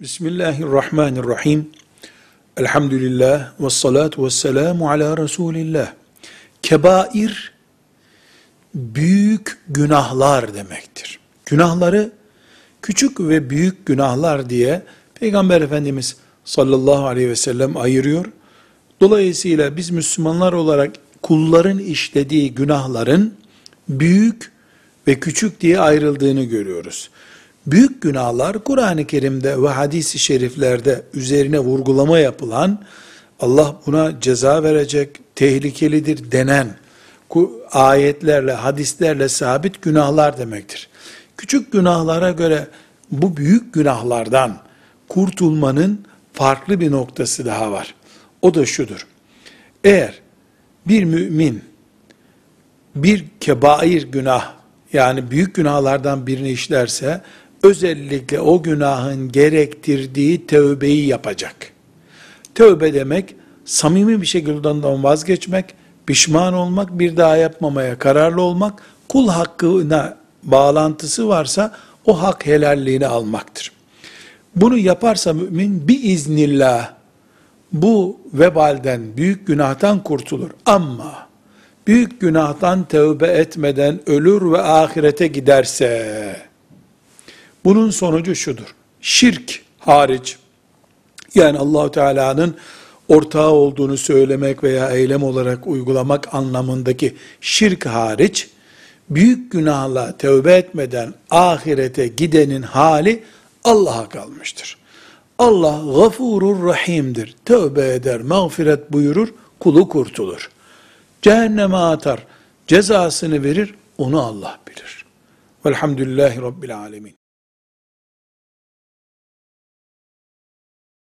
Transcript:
Bismillahirrahmanirrahim. Elhamdülillah ve salatu ve selamu ala Resulillah. Kebair, büyük günahlar demektir. Günahları küçük ve büyük günahlar diye Peygamber Efendimiz sallallahu aleyhi ve sellem ayırıyor. Dolayısıyla biz Müslümanlar olarak kulların işlediği günahların büyük ve küçük diye ayrıldığını görüyoruz. Büyük günahlar Kur'an-ı Kerim'de ve hadis-i şeriflerde üzerine vurgulama yapılan Allah buna ceza verecek, tehlikelidir denen ayetlerle, hadislerle sabit günahlar demektir. Küçük günahlara göre bu büyük günahlardan kurtulmanın farklı bir noktası daha var. O da şudur. Eğer bir mümin bir kebair günah yani büyük günahlardan birini işlerse özellikle o günahın gerektirdiği tövbeyi yapacak. Tövbe demek samimi bir şekilde ondan vazgeçmek, pişman olmak, bir daha yapmamaya kararlı olmak, kul hakkına bağlantısı varsa o hak helalliğini almaktır. Bunu yaparsa mümin bir iznillah bu vebalden, büyük günahtan kurtulur. Ama büyük günahtan tövbe etmeden ölür ve ahirete giderse, bunun sonucu şudur. Şirk hariç, yani Allahu Teala'nın ortağı olduğunu söylemek veya eylem olarak uygulamak anlamındaki şirk hariç, büyük günahla tövbe etmeden ahirete gidenin hali Allah'a kalmıştır. Allah gafurur rahimdir. Tövbe eder, mağfiret buyurur, kulu kurtulur. Cehenneme atar, cezasını verir, onu Allah bilir. Velhamdülillahi Rabbil Alemin.